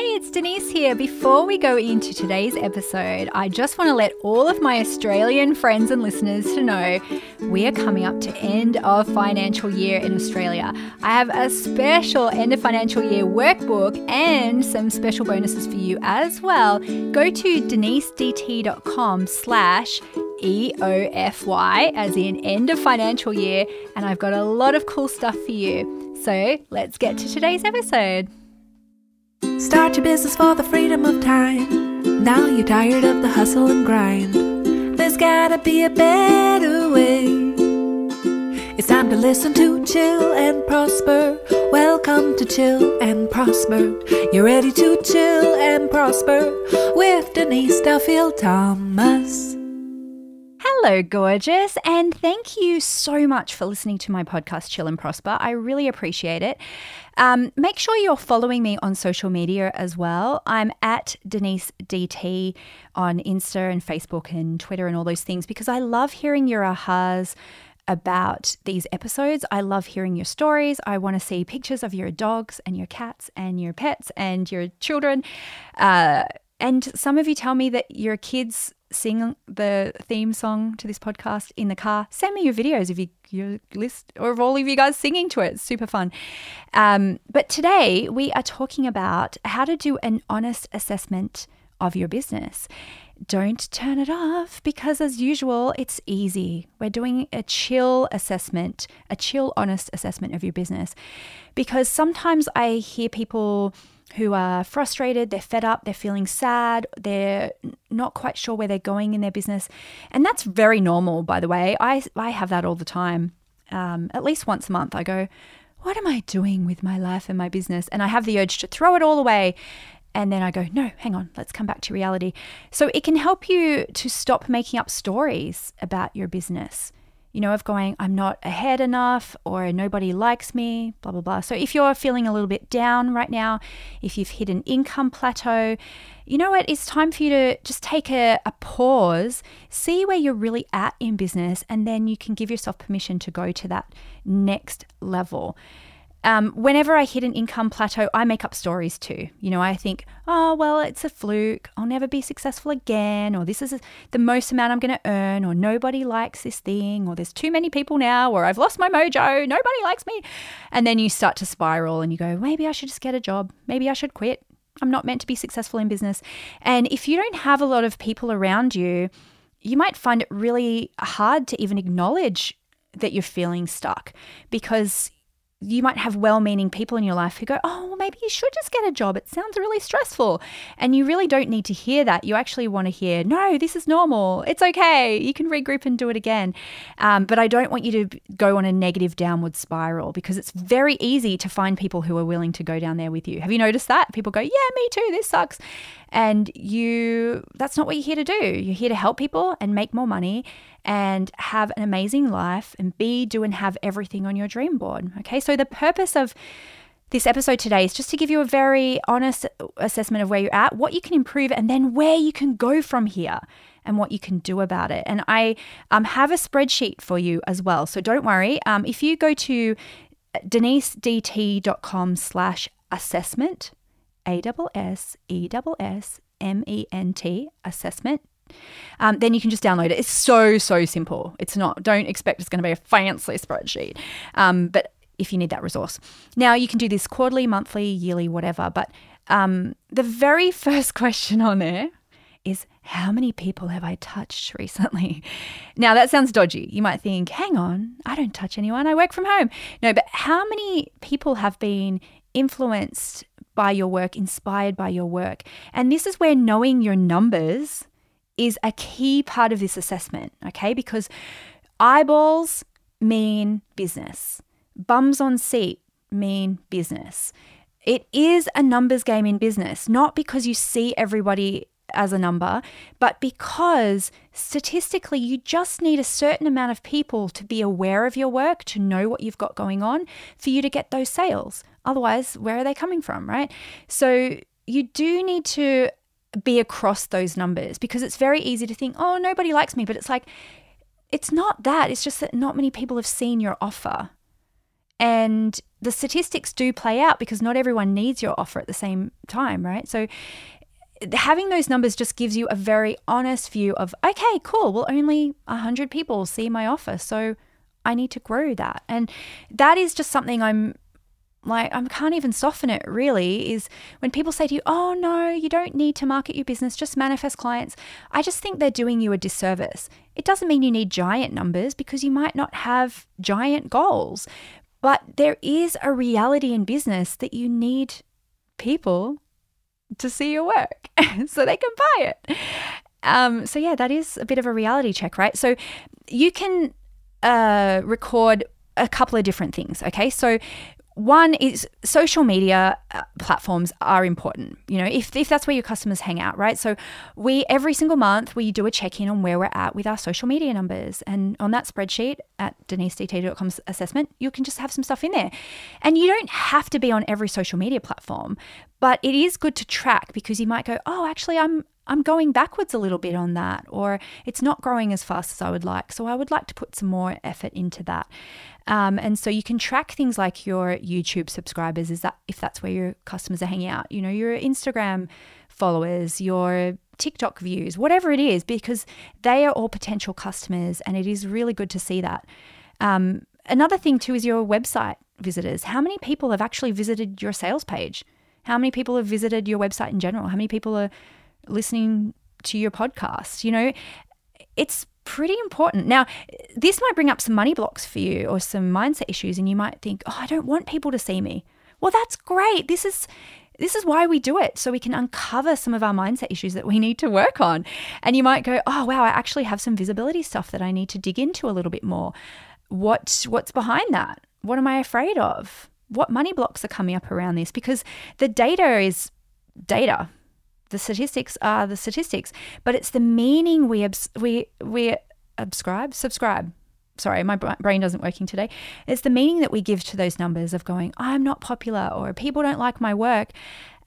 Hey, it's Denise here. Before we go into today's episode, I just want to let all of my Australian friends and listeners to know we are coming up to end of financial year in Australia. I have a special end of financial year workbook and some special bonuses for you as well. Go to denisedt.com slash EOFY, as in end of financial year, and I've got a lot of cool stuff for you. So let's get to today's episode. Start your business for the freedom of time. Now you're tired of the hustle and grind. There's gotta be a better way. It's time to listen to Chill and Prosper. Welcome to Chill and Prosper. You're ready to chill and prosper with Denise Duffield Thomas. Hello, gorgeous, and thank you so much for listening to my podcast, Chill and Prosper. I really appreciate it. Um, make sure you're following me on social media as well. I'm at Denise DT on Insta and Facebook and Twitter and all those things because I love hearing your ahas about these episodes. I love hearing your stories. I want to see pictures of your dogs and your cats and your pets and your children. Uh, and some of you tell me that your kids sing the theme song to this podcast in the car, send me your videos of you, your list or of all of you guys singing to it. It's super fun. Um, but today we are talking about how to do an honest assessment of your business. Don't turn it off because, as usual, it's easy. We're doing a chill assessment, a chill, honest assessment of your business. Because sometimes I hear people who are frustrated, they're fed up, they're feeling sad, they're not quite sure where they're going in their business. And that's very normal, by the way. I, I have that all the time. Um, at least once a month, I go, What am I doing with my life and my business? And I have the urge to throw it all away. And then I go, No, hang on, let's come back to reality. So it can help you to stop making up stories about your business you know, of going, I'm not ahead enough or nobody likes me, blah, blah, blah. So if you're feeling a little bit down right now, if you've hit an income plateau, you know what? It's time for you to just take a, a pause, see where you're really at in business, and then you can give yourself permission to go to that next level um, whenever I hit an income plateau, I make up stories too. You know, I think, oh, well, it's a fluke. I'll never be successful again. Or this is the most amount I'm going to earn. Or nobody likes this thing. Or there's too many people now. Or I've lost my mojo. Nobody likes me. And then you start to spiral and you go, maybe I should just get a job. Maybe I should quit. I'm not meant to be successful in business. And if you don't have a lot of people around you, you might find it really hard to even acknowledge that you're feeling stuck because you might have well meaning people in your life who go, Oh, well, maybe you should just get a job. It sounds really stressful. And you really don't need to hear that. You actually want to hear, No, this is normal. It's okay. You can regroup and do it again. Um, but I don't want you to go on a negative downward spiral because it's very easy to find people who are willing to go down there with you. Have you noticed that? People go, Yeah, me too. This sucks. And you, that's not what you're here to do. You're here to help people and make more money and have an amazing life and be, do, and have everything on your dream board. Okay, so the purpose of this episode today is just to give you a very honest assessment of where you're at, what you can improve, and then where you can go from here and what you can do about it. And I um, have a spreadsheet for you as well. So don't worry. Um, if you go to denisedt.com slash assessment, A S S E S S M E N T, assessment, um, then you can just download it. It's so, so simple. It's not, don't expect it's going to be a fancy spreadsheet. Um, but if you need that resource. Now, you can do this quarterly, monthly, yearly, whatever. But um, the very first question on there is how many people have I touched recently? Now, that sounds dodgy. You might think, hang on, I don't touch anyone. I work from home. No, but how many people have been influenced by your work, inspired by your work? And this is where knowing your numbers is a key part of this assessment, okay? Because eyeballs mean business, bums on seat mean business. It is a numbers game in business, not because you see everybody as a number, but because statistically you just need a certain amount of people to be aware of your work, to know what you've got going on for you to get those sales. Otherwise, where are they coming from, right? So you do need to be across those numbers because it's very easy to think, oh, nobody likes me. But it's like, it's not that. It's just that not many people have seen your offer. And the statistics do play out because not everyone needs your offer at the same time, right? So eh, having those numbers just gives you a very honest view of okay cool well only 100 people see my offer so i need to grow that and that is just something i'm like i can't even soften it really is when people say to you oh no you don't need to market your business just manifest clients i just think they're doing you a disservice it doesn't mean you need giant numbers because you might not have giant goals but there is a reality in business that you need people to see your work so they can buy it. Um, so, yeah, that is a bit of a reality check, right? So, you can uh, record a couple of different things. Okay. So, one is social media uh, platforms are important you know if, if that's where your customers hang out right so we every single month we do a check-in on where we're at with our social media numbers and on that spreadsheet at denisedt.com's assessment you can just have some stuff in there and you don't have to be on every social media platform but it is good to track because you might go oh actually i'm I'm going backwards a little bit on that, or it's not growing as fast as I would like. So I would like to put some more effort into that. Um, and so you can track things like your YouTube subscribers, is that if that's where your customers are hanging out, you know, your Instagram followers, your TikTok views, whatever it is, because they are all potential customers, and it is really good to see that. Um, another thing too is your website visitors. How many people have actually visited your sales page? How many people have visited your website in general? How many people are listening to your podcast? You know, it's pretty important. Now, this might bring up some money blocks for you or some mindset issues, and you might think, oh, I don't want people to see me. Well, that's great. This is this is why we do it so we can uncover some of our mindset issues that we need to work on and you might go oh wow i actually have some visibility stuff that i need to dig into a little bit more what what's behind that what am i afraid of what money blocks are coming up around this because the data is data the statistics are the statistics, but it's the meaning we abs- we we subscribe subscribe. Sorry, my brain doesn't working today. It's the meaning that we give to those numbers of going, I'm not popular or people don't like my work.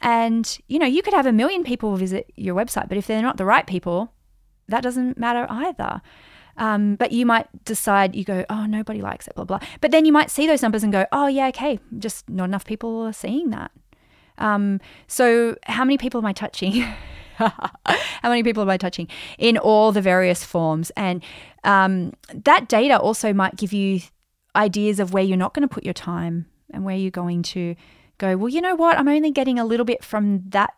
And, you know, you could have a million people visit your website, but if they're not the right people, that doesn't matter either. Um, but you might decide, you go, oh, nobody likes it, blah, blah. But then you might see those numbers and go, oh, yeah, okay, just not enough people are seeing that. Um, so, how many people am I touching? how many people am I touching in all the various forms? And um, that data also might give you ideas of where you're not going to put your time and where you're going to go, well, you know what? I'm only getting a little bit from that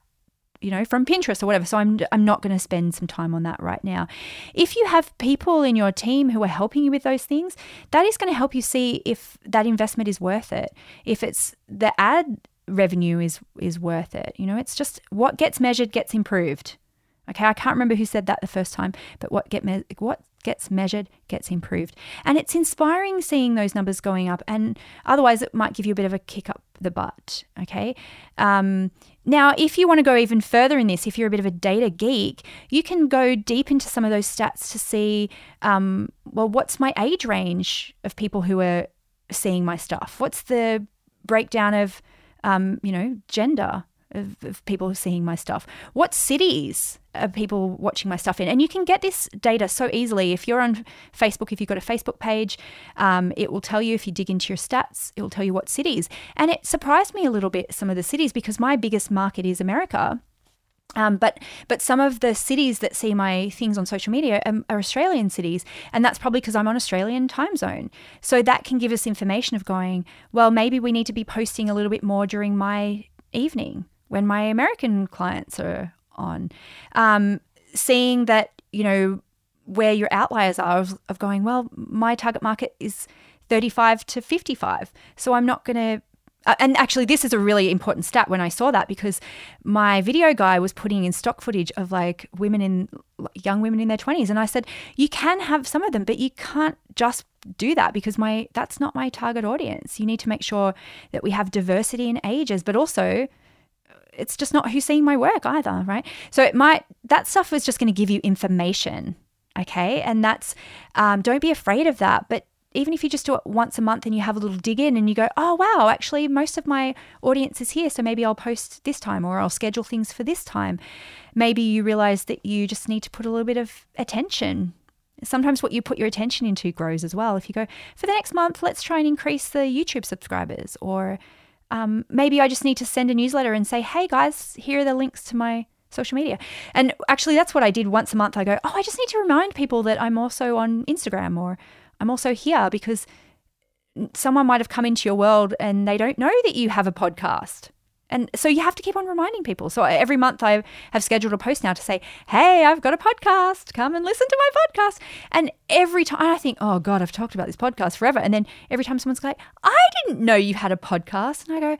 you know from Pinterest or whatever so I'm I'm not going to spend some time on that right now. If you have people in your team who are helping you with those things, that is going to help you see if that investment is worth it. If it's the ad revenue is is worth it. You know, it's just what gets measured gets improved. Okay, I can't remember who said that the first time, but what get me- what gets measured gets improved, and it's inspiring seeing those numbers going up. And otherwise, it might give you a bit of a kick up the butt. Okay. Um, now, if you want to go even further in this, if you're a bit of a data geek, you can go deep into some of those stats to see, um, well, what's my age range of people who are seeing my stuff? What's the breakdown of um, you know, gender of, of, people seeing my stuff. What cities are people watching my stuff in? And you can get this data so easily. If you're on Facebook, if you've got a Facebook page, um, it will tell you if you dig into your stats, it will tell you what cities. And it surprised me a little bit, some of the cities, because my biggest market is America. Um, but but some of the cities that see my things on social media are, are Australian cities, and that's probably because I'm on Australian time zone. So that can give us information of going, well, maybe we need to be posting a little bit more during my evening when my American clients are on. Um, seeing that you know where your outliers are of, of going, well, my target market is 35 to 55, so I'm not going to and actually, this is a really important stat when I saw that because my video guy was putting in stock footage of like women in young women in their 20s. And I said, you can have some of them, but you can't just do that because my that's not my target audience. You need to make sure that we have diversity in ages, but also it's just not who's seeing my work either, right? So it might that stuff was just going to give you information, okay? And that's um, don't be afraid of that, but even if you just do it once a month and you have a little dig in and you go, oh, wow, actually, most of my audience is here. So maybe I'll post this time or I'll schedule things for this time. Maybe you realize that you just need to put a little bit of attention Sometimes what you put your attention into grows as well. If you go, for the next month, let's try and increase the YouTube subscribers. Or um, maybe I just need to send a newsletter and say, hey guys, here are the links to my social media. And actually, that's what I did once a month. I go, oh, I just need to remind people that I'm also on Instagram or I'm also here because someone might have come into your world and they don't know that you have a podcast. And so you have to keep on reminding people. So every month I have scheduled a post now to say, hey, I've got a podcast. Come and listen to my podcast. And every time I think, oh God, I've talked about this podcast forever. And then every time someone's like, I didn't know you had a podcast. And I go,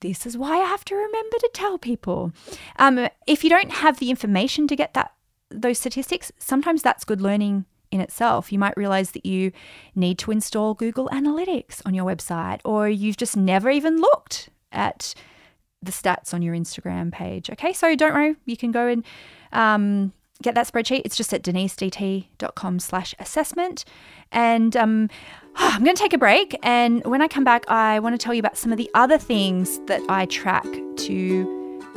this is why I have to remember to tell people. Um, if you don't have the information to get that those statistics, sometimes that's good learning in itself. You might realize that you need to install Google Analytics on your website, or you've just never even looked at the stats on your Instagram page. Okay, so don't worry, you can go and um, get that spreadsheet. It's just at denisedt.com slash assessment. And um, I'm going to take a break. And when I come back, I want to tell you about some of the other things that I track to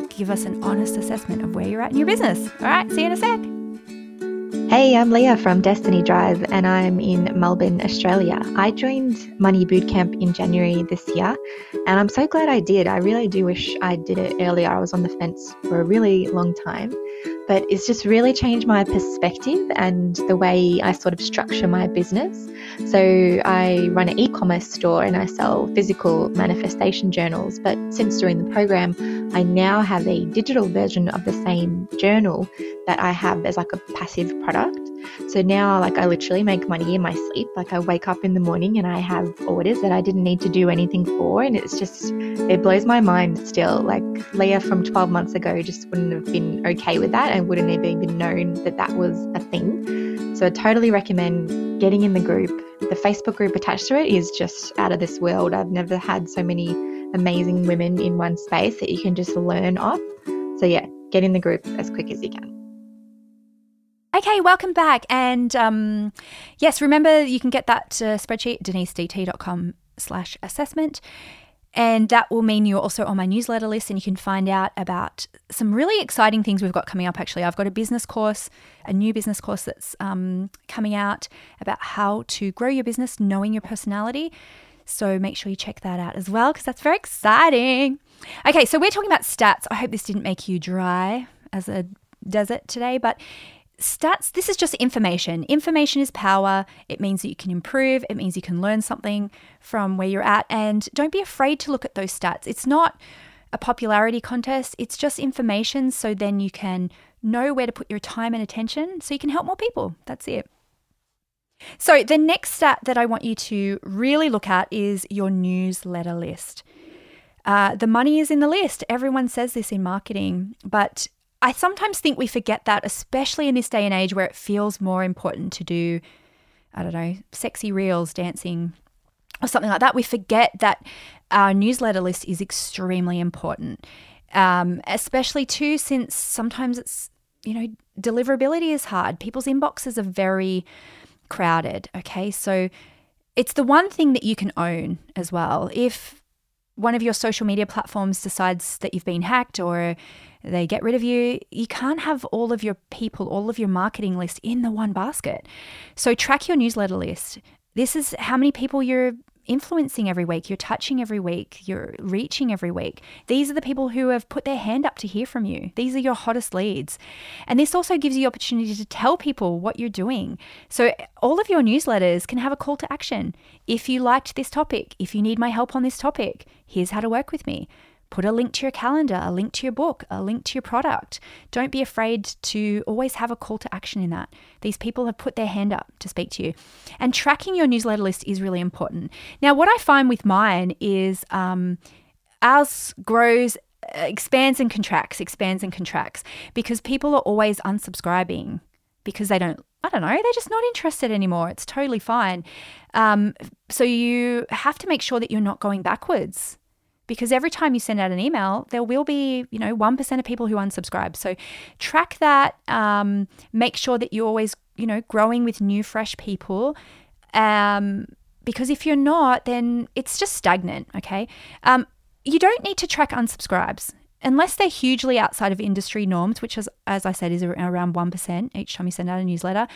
give us an honest assessment of where you're at in your business. All right, see you in a sec. Hey, I'm Leah from Destiny Drive and I'm in Melbourne, Australia. I joined Money Bootcamp in January this year and I'm so glad I did. I really do wish I did it earlier. I was on the fence for a really long time but it's just really changed my perspective and the way I sort of structure my business. So I run an e commerce store and I sell physical manifestation journals. But since doing the program, I now have a digital version of the same journal that I have as like a passive product. So now, like, I literally make money in my sleep. Like, I wake up in the morning and I have orders that I didn't need to do anything for. And it's just, it blows my mind still. Like, Leah from 12 months ago just wouldn't have been okay with that and wouldn't have even known that that was a thing. So, I totally recommend getting in the group. The Facebook group attached to it is just out of this world. I've never had so many amazing women in one space that you can just learn off. So, yeah, get in the group as quick as you can. Okay, welcome back. And um, yes, remember you can get that uh, spreadsheet, denisedt.com slash assessment. And that will mean you're also on my newsletter list and you can find out about some really exciting things we've got coming up. Actually, I've got a business course, a new business course that's um, coming out about how to grow your business knowing your personality. So make sure you check that out as well because that's very exciting. Okay, so we're talking about stats. I hope this didn't make you dry as a desert today, but stats, this is just information. Information is power. It means that you can improve, it means you can learn something from where you're at. And don't be afraid to look at those stats. It's not a popularity contest, it's just information so then you can know where to put your time and attention so you can help more people. That's it. So, the next stat that I want you to really look at is your newsletter list. Uh, the money is in the list. Everyone says this in marketing, but I sometimes think we forget that, especially in this day and age where it feels more important to do, I don't know, sexy reels, dancing, or something like that. We forget that our newsletter list is extremely important, um, especially too, since sometimes it's, you know, deliverability is hard. People's inboxes are very crowded. Okay. So it's the one thing that you can own as well. If one of your social media platforms decides that you've been hacked or they get rid of you. You can't have all of your people, all of your marketing list in the one basket. So track your newsletter list. This is how many people you're influencing every week, you're touching every week, you're reaching every week. These are the people who have put their hand up to hear from you. These are your hottest leads. And this also gives you opportunity to tell people what you're doing. So all of your newsletters can have a call to action. If you liked this topic, if you need my help on this topic, here's how to work with me. Put a link to your calendar, a link to your book, a link to your product. Don't be afraid to always have a call to action in that. These people have put their hand up to speak to you. And tracking your newsletter list is really important. Now, what I find with mine is um, ours grows uh, expands and contracts, expands and contracts because people are always unsubscribing because they don't, I don't know, they're just not interested anymore. It's totally fine. Um, so you have to make sure that you're not going backwards because every time you send out an email, there will be, you know, 1% of people who unsubscribe. So track that. Um, make sure that you're always, you know, growing with new, fresh people. Um, because if you're not, then it's just stagnant, okay? Um, you don't need to track unsubscribes. Unless they're hugely outside of industry norms, which is, as I said, is around 1% each time you send out a newsletter,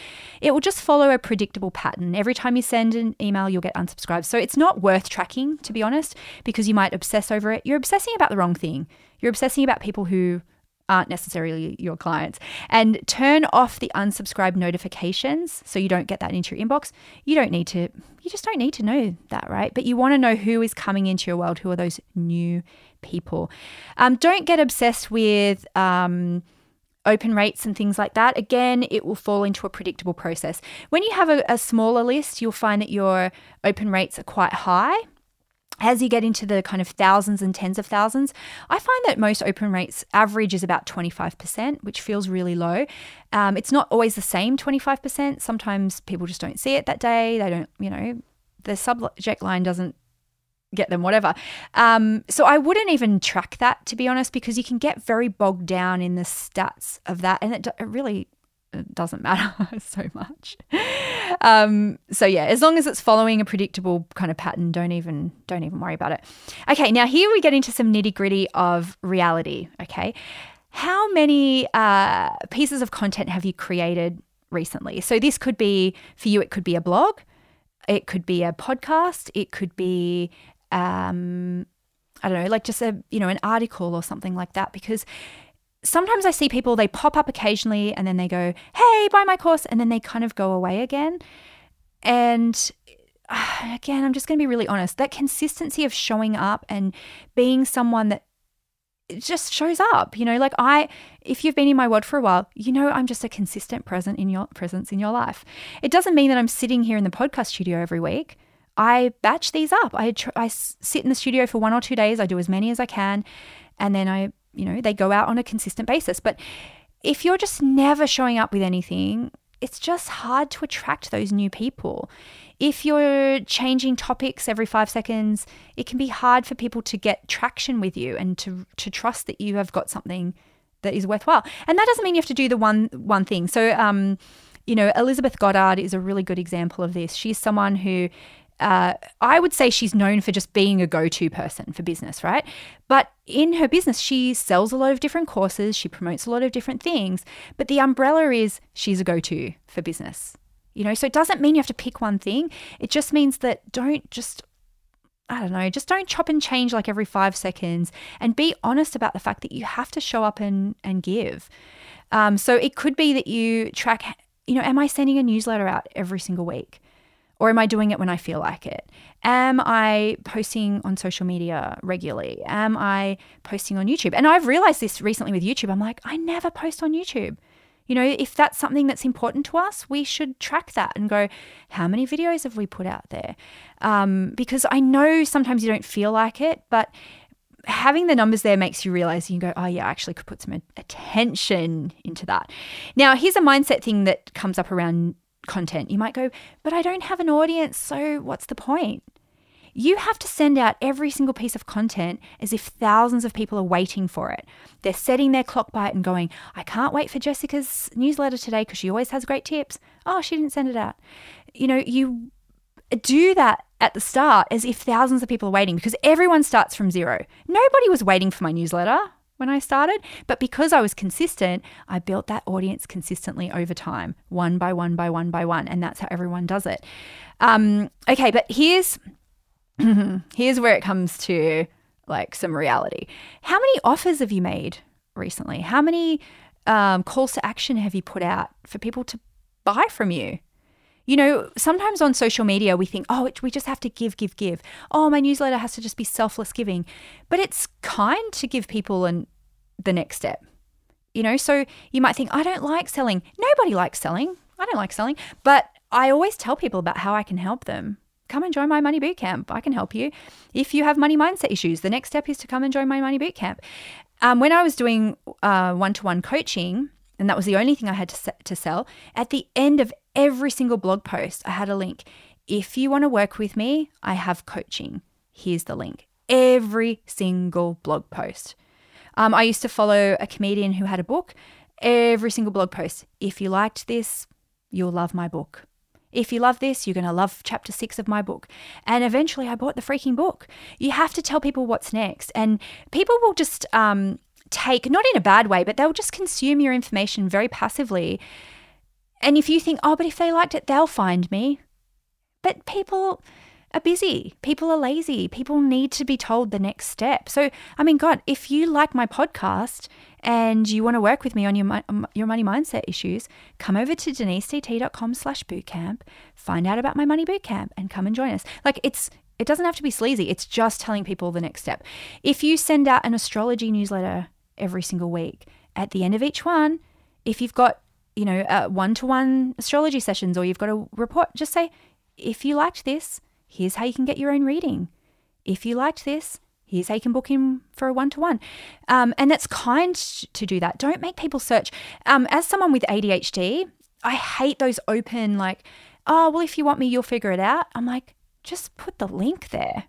it will just follow a predictable pattern. Every time you send an email, you'll get unsubscribed. So it's not worth tracking, to be honest, because you might obsess over it. You're obsessing about the wrong thing. You're obsessing about people who aren't necessarily your clients. And turn off the unsubscribe notifications so you don't get that into your inbox. You don't need to, you just don't need to know that, right? But you want to know who is coming into your world, who are those new people. Um, don't get obsessed with, um, open rates and things like that, again, it will fall into a predictable process. When you have a, a, smaller list, you'll find that your open rates are quite high as you get into the kind of thousands and tens of thousands, I find that most open rates average is about 25%, which feels really low. Um, it's not always the same 25%. Sometimes people just don't see it that day. They don't, you know, the subject line doesn't get them, whatever. Um, so I wouldn't even track that, to be honest, because you can get very bogged down in the stats of that. And it, it really it doesn't matter so much. Um, so yeah, as long as it's following a predictable kind of pattern, don't even don't even worry about it. Okay, now here we get into some nitty gritty of reality. Okay, how many uh, pieces of content have you created recently? So this could be for you. It could be a blog, it could be a podcast, it could be um, I don't know, like just a you know an article or something like that because sometimes I see people, they pop up occasionally and then they go, hey, buy my course. And then they kind of go away again. And uh, again, I'm just going to be really honest. That consistency of showing up and being someone that just shows up, you know, like I, if you've been in my world for a while, you know, I'm just a consistent present in your presence in your life. It doesn't mean that I'm sitting here in the podcast studio every week. I batch these up. I, tr- I sit in the studio for one or two days. I do as many as I can. And then I you know, they go out on a consistent basis. But if you're just never showing up with anything, it's just hard to attract those new people. If you're changing topics every five seconds, it can be hard for people to get traction with you and to, to trust that you have got something that is worthwhile. And that doesn't mean you have to do the one one thing. So um, you know, Elizabeth Goddard is a really good example of this. She's someone who uh, I would say she's known for just being a go to person for business, right? But in her business, she sells a lot of different courses, she promotes a lot of different things, but the umbrella is she's a go to for business. You know, so it doesn't mean you have to pick one thing. It just means that don't just I don't know, just don't chop and change like every five seconds and be honest about the fact that you have to show up and, and give. Um, so it could be that you track, you know, am I sending a newsletter out every single week? Or am I doing it when I feel like it? Am I posting on social media regularly? Am I posting on YouTube? And I've realized this recently with YouTube. I'm like, I never post on YouTube. You know, if that's something that's important to us, we should track that and go, how many videos have we put out there? Um, because I know sometimes you don't feel like it, but having the numbers there makes you realize you can go, oh, yeah, I actually could put some attention into that. Now, here's a mindset thing that comes up around content. You might go, but I don't have an audience, so what's the point? You have to send out every single piece of content as if thousands of people are waiting for it. They're setting their clock by it and going, I can't wait for Jessica's newsletter today because she always has great tips. Oh, she didn't send it out. You know, you do that at the start as if thousands of people are waiting because everyone starts from zero. Nobody was waiting for my newsletter when I started. But because I was consistent, I built that audience consistently over time, one by one by one by one. And that's how everyone does it. Um, okay, but here's here's where it comes to like some reality. How many offers have you made recently? How many um, calls to action have you put out for people to buy from you? You know, sometimes on social media we think, oh, we just have to give, give, give. Oh, my newsletter has to just be selfless giving. But it's kind to give people an, the next step. You know, so you might think, I don't like selling. Nobody likes selling. I don't like selling. But I always tell people about how I can help them. Come and join my money bootcamp. I can help you. If you have money mindset issues, the next step is to come and join my money bootcamp. Um, when I was doing one to one coaching, and that was the only thing I had to, to sell, at the end of every single blog post, I had a link. If you want to work with me, I have coaching. Here's the link. Every single blog post. Um, I used to follow a comedian who had a book. Every single blog post. If you liked this, you'll love my book. If you love this, you're going to love chapter six of my book. And eventually I bought the freaking book. You have to tell people what's next. And people will just um, take, not in a bad way, but they'll just consume your information very passively. And if you think, oh, but if they liked it, they'll find me. But people are busy. People are lazy. People need to be told the next step. So, I mean, God, if you like my podcast and you want to work with me on your your money mindset issues, come over to denisedt.com slash bootcamp, find out about my money bootcamp and come and join us. Like it's it doesn't have to be sleazy. It's just telling people the next step. If you send out an astrology newsletter every single week, at the end of each one, if you've got, you know, one to one astrology sessions or you've got a report, just say, if you liked this, here's how you can get your own reading. If you liked this, here's how you can book in for a one to one. And that's kind to do that. Don't make people search. Um, as someone with ADHD, I hate those open, like, oh, well, if you want me, you'll figure it out. I'm like, just put the link there.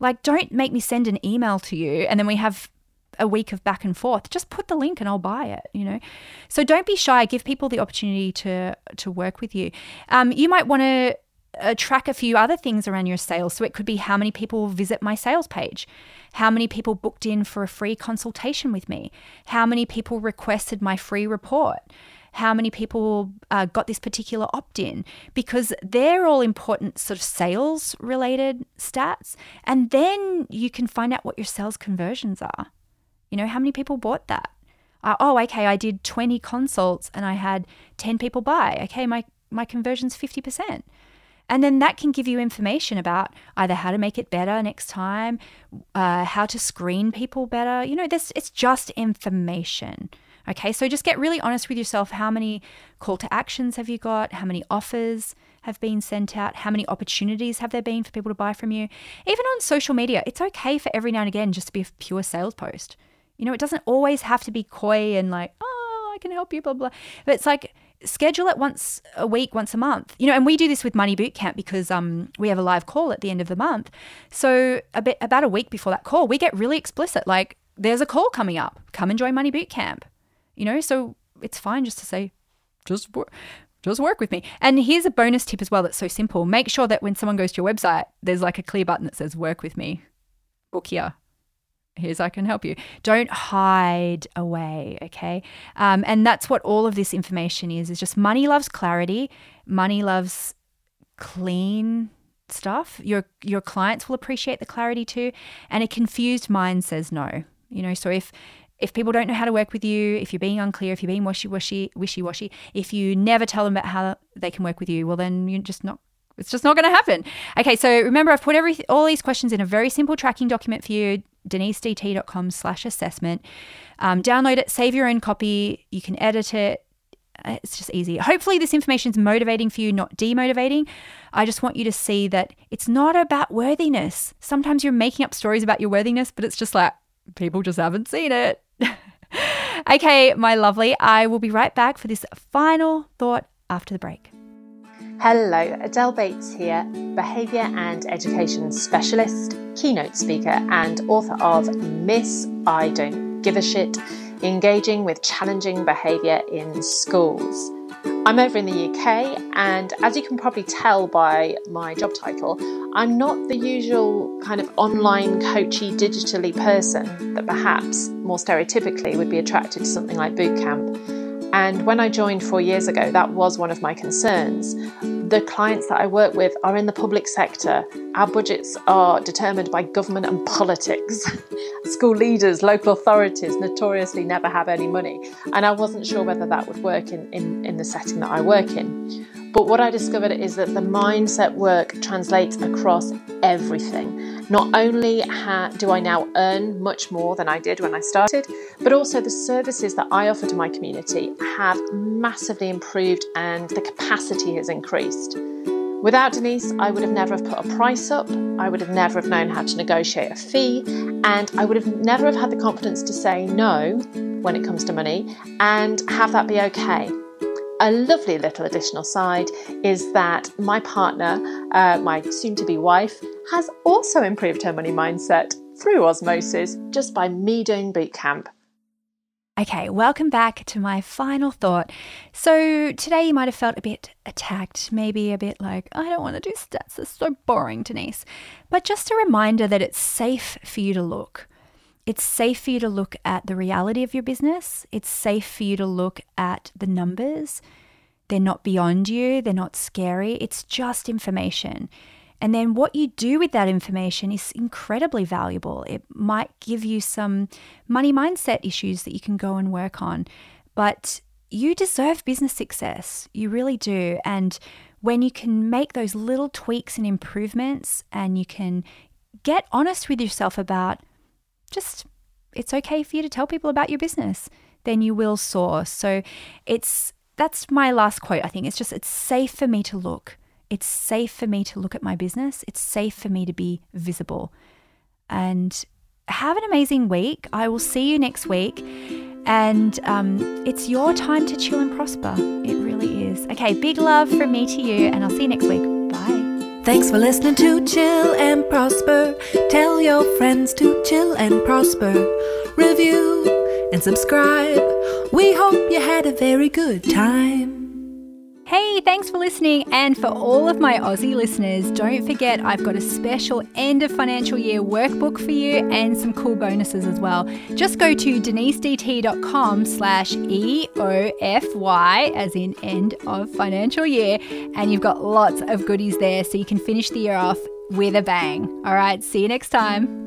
Like, don't make me send an email to you and then we have a week of back and forth. Just put the link and I'll buy it, you know. So don't be shy. Give people the opportunity to to work with you. Um, you might want to uh, track a few other things around your sales. So it could be how many people visit my sales page, how many people booked in for a free consultation with me, how many people requested my free report, how many people uh, got this particular opt in, because they're all important sort of sales related stats. And then you can find out what your sales conversions are. You know, how many people bought that? Uh, oh, okay, I did 20 consults and I had 10 people buy. Okay, my, my conversion's 50%. And then that can give you information about either how to make it better next time, uh, how to screen people better. You know, this it's just information. Okay, so just get really honest with yourself. How many call to actions have you got? How many offers have been sent out? How many opportunities have there been for people to buy from you? Even on social media, it's okay for every now and again just to be a pure sales post. You know, it doesn't always have to be coy and like, oh, I can help you, blah, blah. But it's like, schedule it once a week, once a month. You know, and we do this with Money Bootcamp because um, we have a live call at the end of the month. So a bit, about a week before that call, we get really explicit. Like, there's a call coming up. Come and join Money Bootcamp. You know, so it's fine just to say, just just work with me. And here's a bonus tip as well that's so simple. Make sure that when someone goes to your website, there's like a clear button that says work with me. Book here. Here's I can help you. Don't hide away, okay? Um, and that's what all of this information is. Is just money loves clarity. Money loves clean stuff. Your your clients will appreciate the clarity too. And a confused mind says no. You know, so if if people don't know how to work with you, if you're being unclear, if you're being wishy washy, wishy washy, if you never tell them about how they can work with you, well, then you're just not. It's just not going to happen. Okay, so remember, I've put every all these questions in a very simple tracking document for you. DeniseDT.com slash assessment. Um, download it, save your own copy. You can edit it. Uh, it's just easy. Hopefully, this information is motivating for you, not demotivating. I just want you to see that it's not about worthiness. Sometimes you're making up stories about your worthiness, but it's just like people just haven't seen it. okay, my lovely, I will be right back for this final thought after the break. Hello, Adele Bates here, behaviour and education specialist, keynote speaker, and author of Miss I Don't Give a Shit Engaging with Challenging Behaviour in Schools. I'm over in the UK, and as you can probably tell by my job title, I'm not the usual kind of online coachy digitally person that perhaps more stereotypically would be attracted to something like bootcamp. And when I joined four years ago, that was one of my concerns. The clients that I work with are in the public sector. Our budgets are determined by government and politics. School leaders, local authorities notoriously never have any money. And I wasn't sure whether that would work in, in, in the setting that I work in. But what I discovered is that the mindset work translates across everything. Not only ha- do I now earn much more than I did when I started, but also the services that I offer to my community have massively improved and the capacity has increased. Without Denise, I would have never have put a price up, I would have never have known how to negotiate a fee, and I would have never have had the confidence to say no when it comes to money and have that be okay. A lovely little additional side is that my partner, uh, my soon to be wife, has also improved her money mindset through osmosis just by me doing boot camp. Okay, welcome back to my final thought. So, today you might have felt a bit attacked, maybe a bit like, I don't want to do stats, it's so boring, Denise. But just a reminder that it's safe for you to look. It's safe for you to look at the reality of your business. It's safe for you to look at the numbers. They're not beyond you, they're not scary. It's just information. And then what you do with that information is incredibly valuable. It might give you some money mindset issues that you can go and work on. But you deserve business success. You really do. And when you can make those little tweaks and improvements and you can get honest with yourself about just it's okay for you to tell people about your business, then you will soar. So it's that's my last quote. I think it's just it's safe for me to look. It's safe for me to look at my business. It's safe for me to be visible. And have an amazing week. I will see you next week. And um, it's your time to chill and prosper. It really is. Okay, big love from me to you, and I'll see you next week. Bye. Thanks for listening to Chill and Prosper. Tell your friends to chill and prosper. Review and subscribe. We hope you had a very good time. Hey, thanks for listening. And for all of my Aussie listeners, don't forget I've got a special end of financial year workbook for you and some cool bonuses as well. Just go to denisedt.com slash EOFY, as in end of financial year, and you've got lots of goodies there so you can finish the year off with a bang. All right, see you next time.